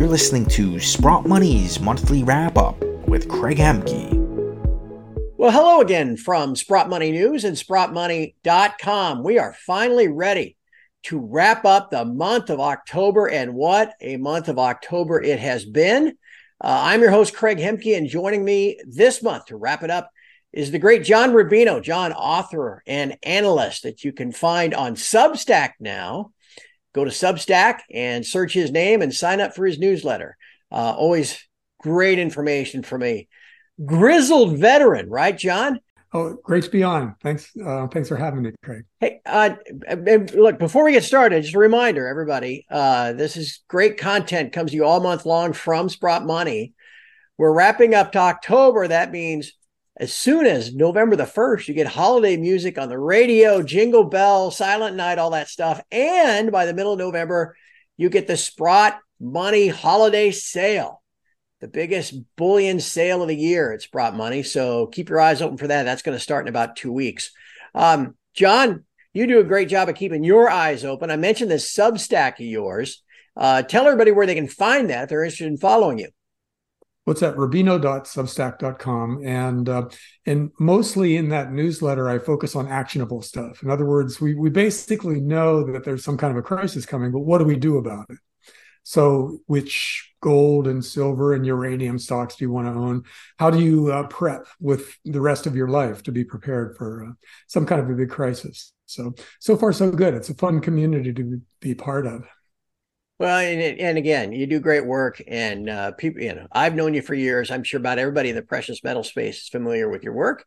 You're listening to Sprott Money's monthly wrap up with Craig Hemke. Well, hello again from Sprott Money News and SprottMoney.com. We are finally ready to wrap up the month of October, and what a month of October it has been. Uh, I'm your host, Craig Hemke, and joining me this month to wrap it up is the great John Rubino, John, author and analyst that you can find on Substack now. Go to Substack and search his name and sign up for his newsletter. Uh, always great information from a grizzled veteran, right, John? Oh, great to be on. Thanks. Uh, thanks for having me, Craig. Hey, uh, look, before we get started, just a reminder, everybody, uh, this is great content comes to you all month long from Sprott Money. We're wrapping up to October. That means as soon as November the 1st, you get holiday music on the radio, jingle bell, silent night, all that stuff. And by the middle of November, you get the Sprott Money holiday sale, the biggest bullion sale of the year at Sprott Money. So keep your eyes open for that. That's going to start in about two weeks. Um, John, you do a great job of keeping your eyes open. I mentioned this Substack of yours. Uh, tell everybody where they can find that if they're interested in following you what's that? Rubino.substack.com and uh, and mostly in that newsletter i focus on actionable stuff. In other words we we basically know that there's some kind of a crisis coming but what do we do about it? So which gold and silver and uranium stocks do you want to own? How do you uh, prep with the rest of your life to be prepared for uh, some kind of a big crisis? So so far so good. It's a fun community to be part of well, and, and again, you do great work, and uh, people, you know, I've known you for years. I'm sure about everybody in the precious metal space is familiar with your work.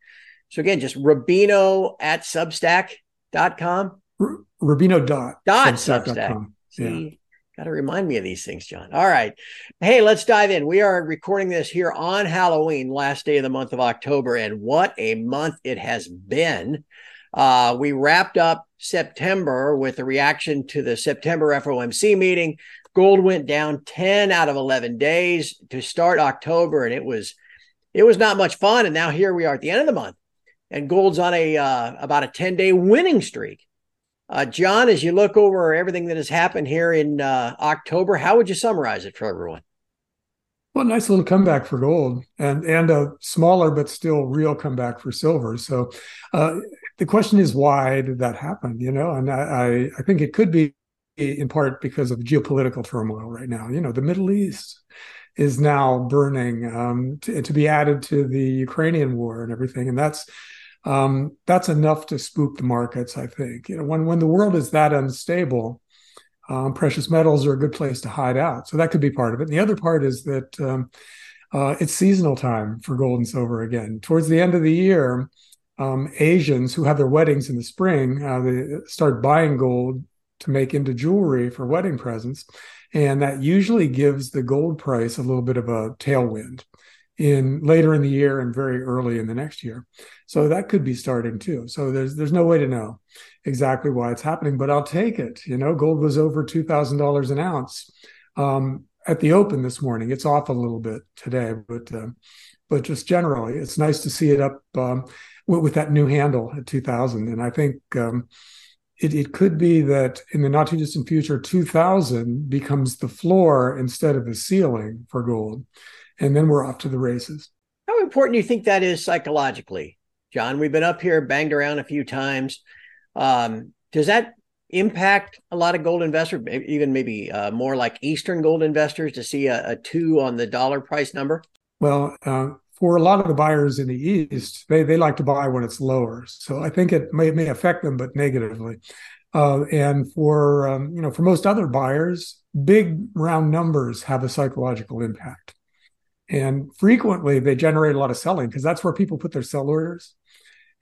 So again, just Rubino at Substack.com. R- Rubino dot dot Substack. See, yeah. got to remind me of these things, John. All right, hey, let's dive in. We are recording this here on Halloween, last day of the month of October, and what a month it has been. Uh, we wrapped up September with a reaction to the September FOMC meeting. Gold went down 10 out of 11 days to start October, and it was it was not much fun. And now here we are at the end of the month, and gold's on a uh, about a 10 day winning streak. Uh, John, as you look over everything that has happened here in uh, October, how would you summarize it for everyone? Well, nice little comeback for gold, and and a smaller but still real comeback for silver. So, uh, the question is, why did that happen? You know, and I I think it could be in part because of geopolitical turmoil right now. You know, the Middle East is now burning um, to, to, be added to the Ukrainian war and everything, and that's um, that's enough to spook the markets. I think you know when when the world is that unstable um, precious metals are a good place to hide out. So that could be part of it. And the other part is that um, uh, it's seasonal time for gold and silver again. Towards the end of the year, um, Asians who have their weddings in the spring, uh, they start buying gold to make into jewelry for wedding presents. And that usually gives the gold price a little bit of a tailwind in later in the year and very early in the next year. So that could be starting too. So there's there's no way to know exactly why it's happening, but I'll take it. You know, gold was over two thousand dollars an ounce um, at the open this morning. It's off a little bit today, but uh, but just generally, it's nice to see it up um, with, with, that new handle at two thousand. And I think. Um, it, it could be that in the not too distant future, 2000 becomes the floor instead of the ceiling for gold and then we're off to the races. How important do you think that is psychologically, John? We've been up here, banged around a few times. Um, does that impact a lot of gold investors, even maybe uh, more like Eastern gold investors, to see a, a two on the dollar price number? Well, uh, for a lot of the buyers in the East, they they like to buy when it's lower. So I think it may may affect them, but negatively. Uh, and for um, you know, for most other buyers, big round numbers have a psychological impact. And frequently they generate a lot of selling because that's where people put their sell orders.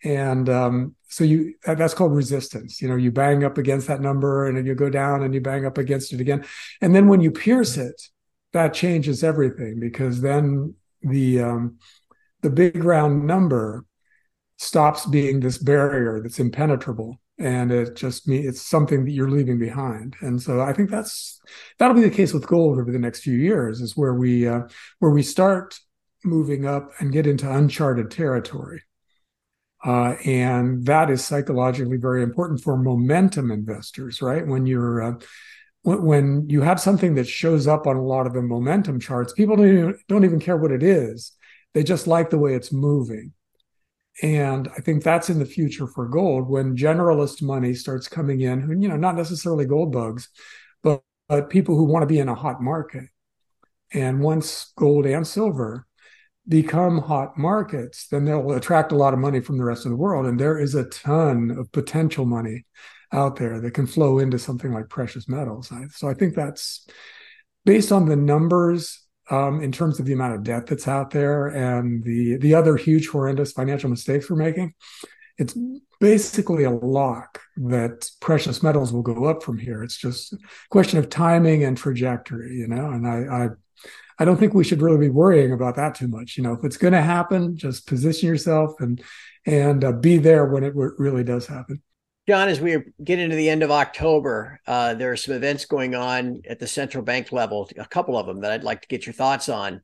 And um, so you that's called resistance. You know, you bang up against that number and then you go down and you bang up against it again. And then when you pierce it, that changes everything because then the um, the big round number stops being this barrier that's impenetrable and it just me it's something that you're leaving behind and so i think that's that'll be the case with gold over the next few years is where we uh, where we start moving up and get into uncharted territory uh, and that is psychologically very important for momentum investors right when you're uh, when you have something that shows up on a lot of the momentum charts, people don't even, don't even care what it is. They just like the way it's moving. And I think that's in the future for gold when generalist money starts coming in, you know, not necessarily gold bugs, but, but people who want to be in a hot market. And once gold and silver become hot markets, then they'll attract a lot of money from the rest of the world. And there is a ton of potential money out there that can flow into something like precious metals. So I think that's based on the numbers um, in terms of the amount of debt that's out there and the the other huge horrendous financial mistakes we're making. It's basically a lock that precious metals will go up from here. It's just a question of timing and trajectory, you know. And I, I don't think we should really be worrying about that too much. You know, if it's going to happen, just position yourself and and uh, be there when it really does happen. John, as we get into the end of October, uh, there are some events going on at the central bank level, a couple of them that I'd like to get your thoughts on.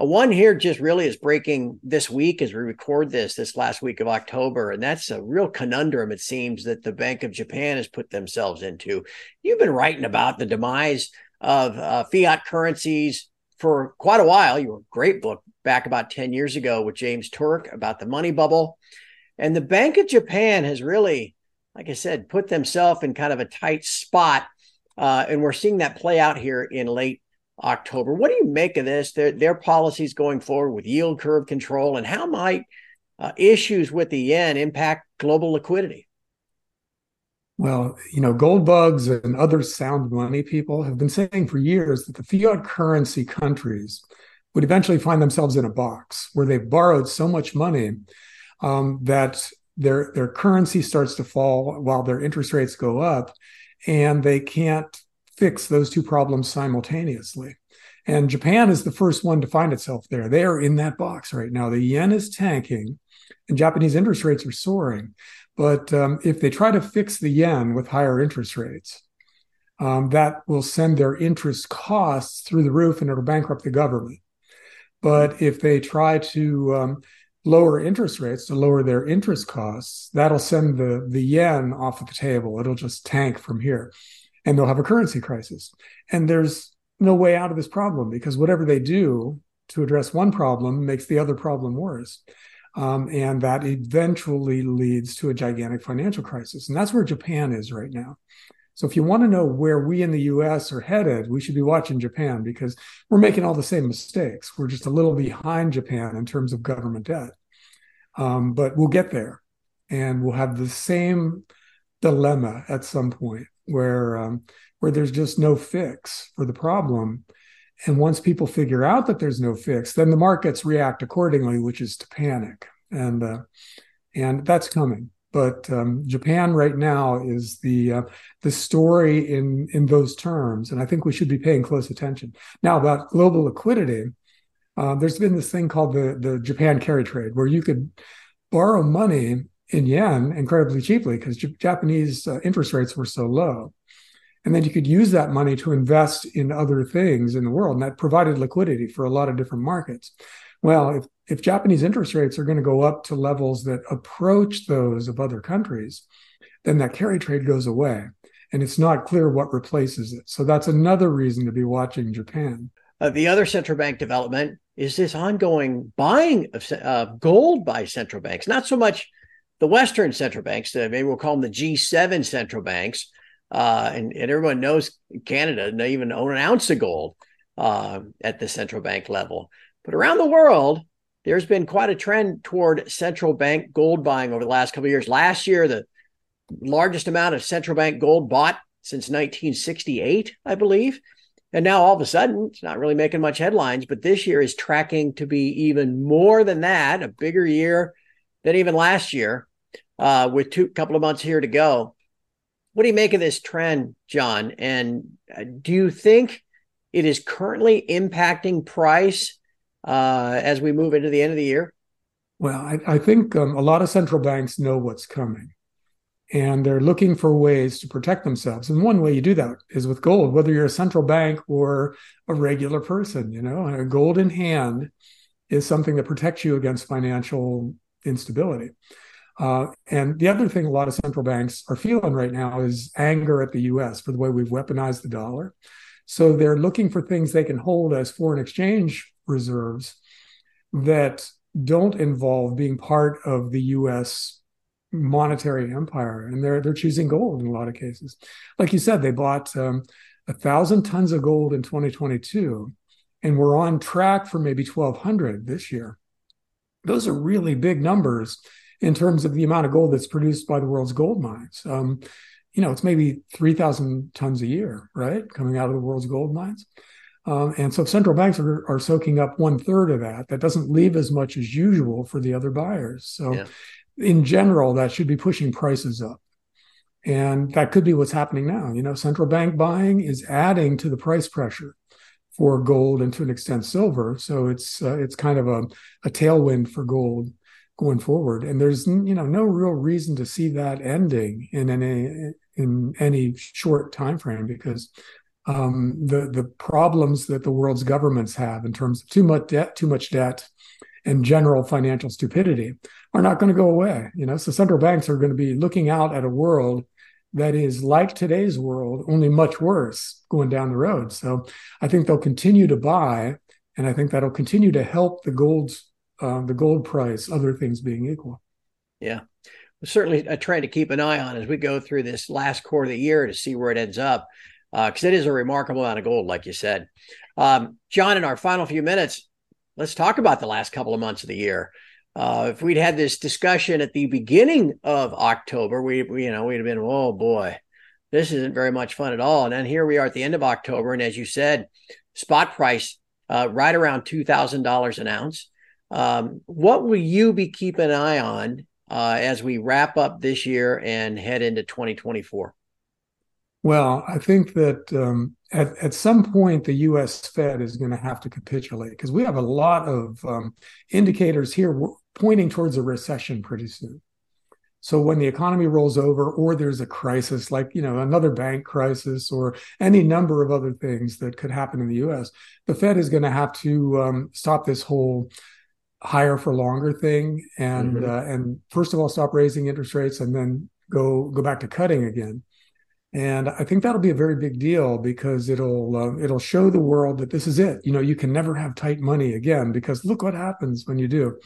Uh, one here just really is breaking this week as we record this, this last week of October. And that's a real conundrum, it seems, that the Bank of Japan has put themselves into. You've been writing about the demise of uh, fiat currencies for quite a while. You wrote a great book back about 10 years ago with James Turk about the money bubble. And the Bank of Japan has really like I said, put themselves in kind of a tight spot. Uh, and we're seeing that play out here in late October. What do you make of this? Their, their policies going forward with yield curve control, and how might uh, issues with the yen impact global liquidity? Well, you know, gold bugs and other sound money people have been saying for years that the fiat currency countries would eventually find themselves in a box where they've borrowed so much money um, that their their currency starts to fall while their interest rates go up and they can't fix those two problems simultaneously. And japan is the first one to find itself there. They are in that box right now. The yen is tanking and japanese interest rates are soaring but um, if they try to fix the yen with higher interest rates um, that will send their interest costs through the roof and it'll bankrupt the government but if they try to um, lower interest rates to lower their interest costs, that'll send the, the yen off of the table. It'll just tank from here and they'll have a currency crisis. And there's no way out of this problem because whatever they do to address one problem makes the other problem worse. Um, and that eventually leads to a gigantic financial crisis. And that's where Japan is right now. So if you want to know where we in the US are headed, we should be watching Japan because we're making all the same mistakes. We're just a little behind Japan in terms of government debt. Um, but we'll get there and we'll have the same dilemma at some point where um, where there's just no fix for the problem. And once people figure out that there's no fix, then the markets react accordingly, which is to panic. And uh, and that's coming but um, Japan right now is the uh, the story in in those terms, and I think we should be paying close attention. Now about global liquidity, uh, there's been this thing called the the Japan carry trade, where you could borrow money in yen incredibly cheaply because J- Japanese uh, interest rates were so low, and then you could use that money to invest in other things in the world, and that provided liquidity for a lot of different markets. Well, if, if Japanese interest rates are going to go up to levels that approach those of other countries, then that carry trade goes away. And it's not clear what replaces it. So that's another reason to be watching Japan. Uh, the other central bank development is this ongoing buying of uh, gold by central banks, not so much the Western central banks, uh, maybe we'll call them the G7 central banks. Uh, and, and, everyone knows Canada doesn't even own an ounce of gold uh, at the central bank level. But around the world, there's been quite a trend toward central bank gold buying over the last couple of years. Last year, the largest amount of central bank gold bought since 1968, I believe. And now all of a sudden, it's not really making much headlines, but this year is tracking to be even more than that, a bigger year than even last year, uh, with two couple of months here to go. What do you make of this trend, John? And uh, do you think it is currently impacting price uh, as we move into the end of the year? Well, I, I think um, a lot of central banks know what's coming and they're looking for ways to protect themselves. And one way you do that is with gold, whether you're a central bank or a regular person, you know, a gold in hand is something that protects you against financial instability. Uh, and the other thing a lot of central banks are feeling right now is anger at the US for the way we've weaponized the dollar. So they're looking for things they can hold as foreign exchange reserves that don't involve being part of the US monetary empire. And they're they're choosing gold in a lot of cases. Like you said, they bought um, a thousand tons of gold in 2022, and we're on track for maybe 1,200 this year. Those are really big numbers in terms of the amount of gold that's produced by the world's gold mines. Um, you know, it's maybe 3,000 tons a year, right? Coming out of the world's gold mines. Um, and so central banks are, are soaking up one third of that. That doesn't leave as much as usual for the other buyers. So, yeah. in general, that should be pushing prices up. And that could be what's happening now. You know, central bank buying is adding to the price pressure for gold and to an extent silver. So it's uh, it's kind of a, a tailwind for gold going forward. And there's you know no real reason to see that ending in any in any short time frame because um, the the problems that the world's governments have in terms of too much debt, too much debt, and general financial stupidity are not going to go away. You know, so central banks are going to be looking out at a world that is like today's world, only much worse going down the road. So I think they'll continue to buy, and I think that'll continue to help the gold's uh, the gold price, other things being equal. Yeah. Certainly a trend to keep an eye on as we go through this last quarter of the year to see where it ends up, because uh, it is a remarkable amount of gold, like you said. Um, John, in our final few minutes, let's talk about the last couple of months of the year. Uh, if we'd had this discussion at the beginning of October, we, we, you know we'd have been, oh boy, this isn't very much fun at all. And then here we are at the end of October, and as you said, spot price uh, right around two thousand dollars an ounce. Um, what will you be keeping an eye on uh, as we wrap up this year and head into 2024? Well, I think that um, at, at some point the U.S. Fed is going to have to capitulate because we have a lot of um, indicators here pointing towards a recession pretty soon. So when the economy rolls over, or there's a crisis like you know another bank crisis, or any number of other things that could happen in the U.S., the Fed is going to have to um, stop this whole higher for longer thing. And mm-hmm. uh, and first of all stop raising interest rates and then go go back to cutting again. And i think that'll be a very big deal because it'll uh, it'll show the world that this is it. You know you can never have tight money again because look what happens when you do.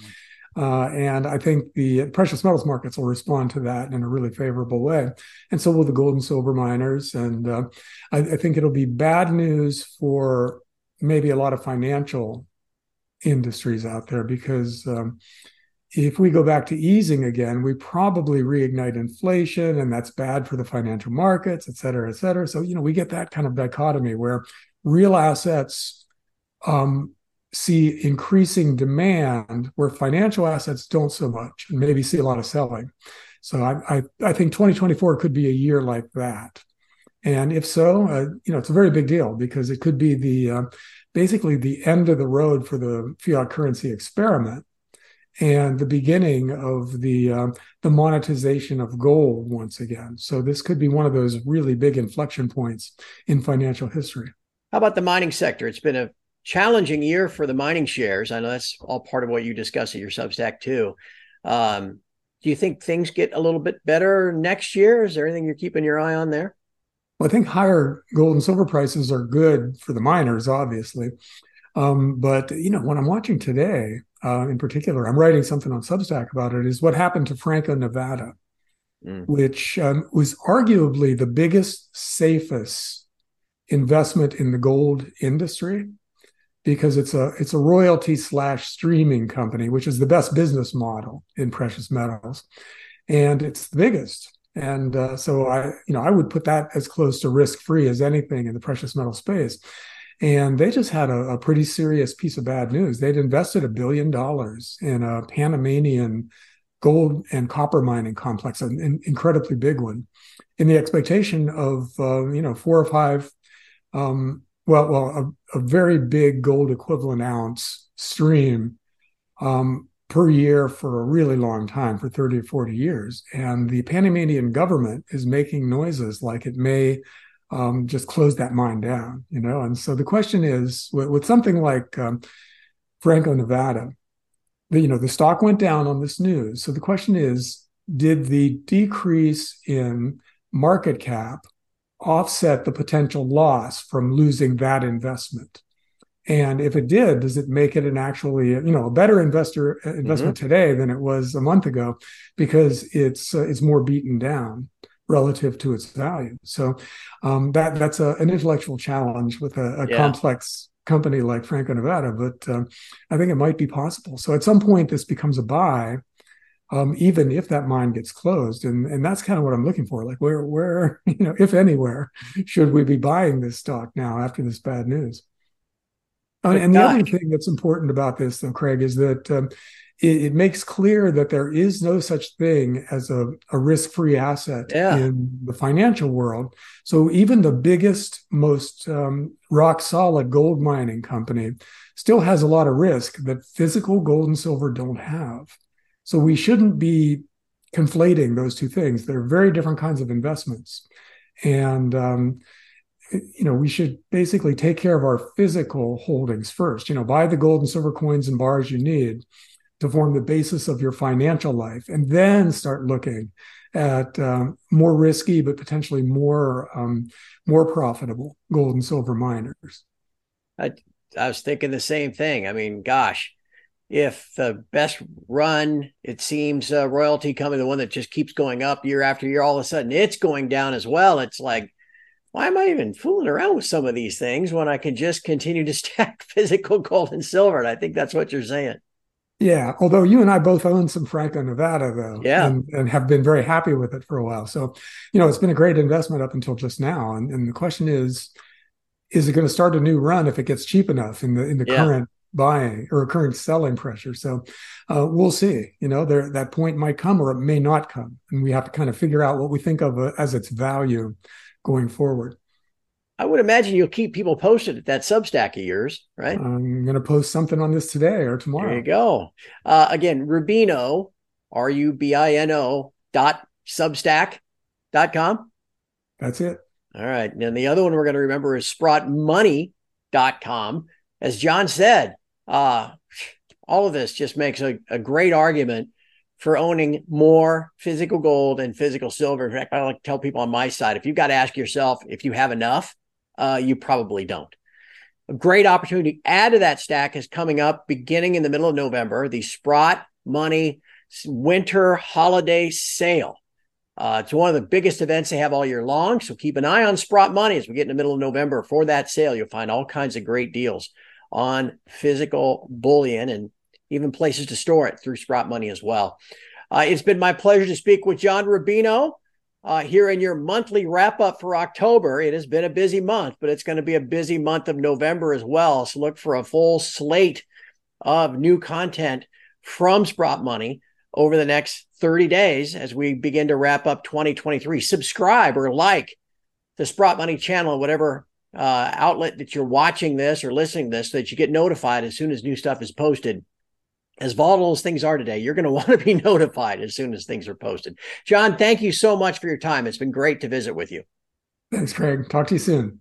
Mm-hmm. uh, and i think the precious metals markets will respond to that in a really favorable way. And so will the gold and silver miners. And uh, I, I think it'll be bad news for maybe a lot of financial industries out there because um, if we go back to easing again, we probably reignite inflation, and that's bad for the financial markets, et cetera, et cetera. So, you know, we get that kind of dichotomy where real assets um, see increasing demand, where financial assets don't so much, and maybe see a lot of selling. So, I, I, I think 2024 could be a year like that. And if so, uh, you know, it's a very big deal because it could be the uh, basically the end of the road for the fiat currency experiment and the beginning of the uh, the monetization of gold once again. So this could be one of those really big inflection points in financial history. How about the mining sector? It's been a challenging year for the mining shares. I know that's all part of what you discuss at your Substack too. Um, do you think things get a little bit better next year? Is there anything you're keeping your eye on there? Well, I think higher gold and silver prices are good for the miners, obviously. Um, but you know, when I'm watching today, uh, in particular, I'm writing something on Substack about it. Is what happened to Franco Nevada, mm. which um, was arguably the biggest, safest investment in the gold industry because it's a it's a royalty slash streaming company, which is the best business model in precious metals, and it's the biggest. And uh, so I, you know, I would put that as close to risk free as anything in the precious metal space. And they just had a, a pretty serious piece of bad news. They'd invested a billion dollars in a Panamanian gold and copper mining complex, an, an incredibly big one, in the expectation of uh, you know four or five, um, well, well, a, a, very big gold equivalent ounce stream um, per year for a really long time, for 30 or 40 years. And the Panamanian government is making noises like it may um, just close that mine down, you know? And so the question is with, with something like um, Franco Nevada, the, you know, the stock went down on this news. So the question is, did the decrease in market cap offset the potential loss from losing that investment? And if it did, does it make it an actually, you know, a better investor uh, investment mm-hmm. today than it was a month ago because it's uh, it's more beaten down relative to its value. So um, that that's a, an intellectual challenge with a, a yeah. complex company like Franco Nevada, but um, I think it might be possible. So at some point, this becomes a buy, um, even if that mine gets closed, and and that's kind of what I'm looking for. Like where where you know if anywhere should we be buying this stock now after this bad news? And the other thing that's important about this, though, Craig, is that um, it, it, makes clear that there is no such thing as a, a risk free asset yeah. in the financial world. So even the biggest, most um, rock solid gold mining company still has a lot of risk that physical gold and silver don't have. So we shouldn't be conflating those two things. They're very different kinds of investments. And um, you know, we should basically take care of our physical holdings first. You know, buy the gold and silver coins and bars you need to form the basis of your financial life, and then start looking at um, more risky but potentially more um, more profitable gold and silver miners. I I was thinking the same thing. I mean, gosh, if the best run, it seems, uh, royalty coming, the one that just keeps going up year after year, all of a sudden it's going down as well. It's like why am I even fooling around with some of these things when I can just continue to stack physical gold and silver? And I think that's what you're saying. Yeah, although you and I both own some Franco Nevada though, yeah, and, and, have been very happy with it for a while. So, you know, it's been a great investment up until just now. And, and the question is, is it going to start a new run if it gets cheap enough in the in the yeah. current buying or current selling pressure? So, uh, we'll see. You know, there that point might come or it may not come, and we have to kind of figure out what we think of uh, as its value going forward. I would imagine you'll keep people posted at that Substack of yours, right? I'm going to post something on this today or tomorrow. There you go. Uh, again, Rubino, R U B I N O dot Substack dot com. That's it. All right. And the other one we're going to remember is sprottmoney.com. As John said, uh, all of this just makes a, a great argument for owning more physical gold and physical silver. In fact, I like to tell people on my side, if you've got to ask yourself if you have enough, uh, you probably don't. A great opportunity to add to that stack is coming up beginning in the middle of November, the Sprott Money Winter Holiday Sale. Uh, it's one of the biggest events they have all year long. So keep an eye on Sprott Money as we get in the middle of November for that sale. You'll find all kinds of great deals on physical bullion and even places to store it through Sprott Money as well. Uh, it's been my pleasure to speak with John Rubino uh, here in your monthly wrap up for October. It has been a busy month, but it's going to be a busy month of November as well. So look for a full slate of new content from Sprott Money over the next 30 days as we begin to wrap up 2023. Subscribe or like the Sprott Money channel, whatever uh, outlet that you're watching this or listening to this, so that you get notified as soon as new stuff is posted as volatile as things are today, you're going to want to be notified as soon as things are posted. John, thank you so much for your time. It's been great to visit with you. Thanks, Craig. Talk to you soon.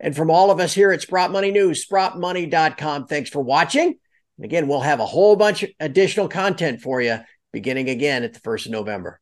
And from all of us here at Sprott Money News, sprottmoney.com, thanks for watching. And again, we'll have a whole bunch of additional content for you beginning again at the 1st of November.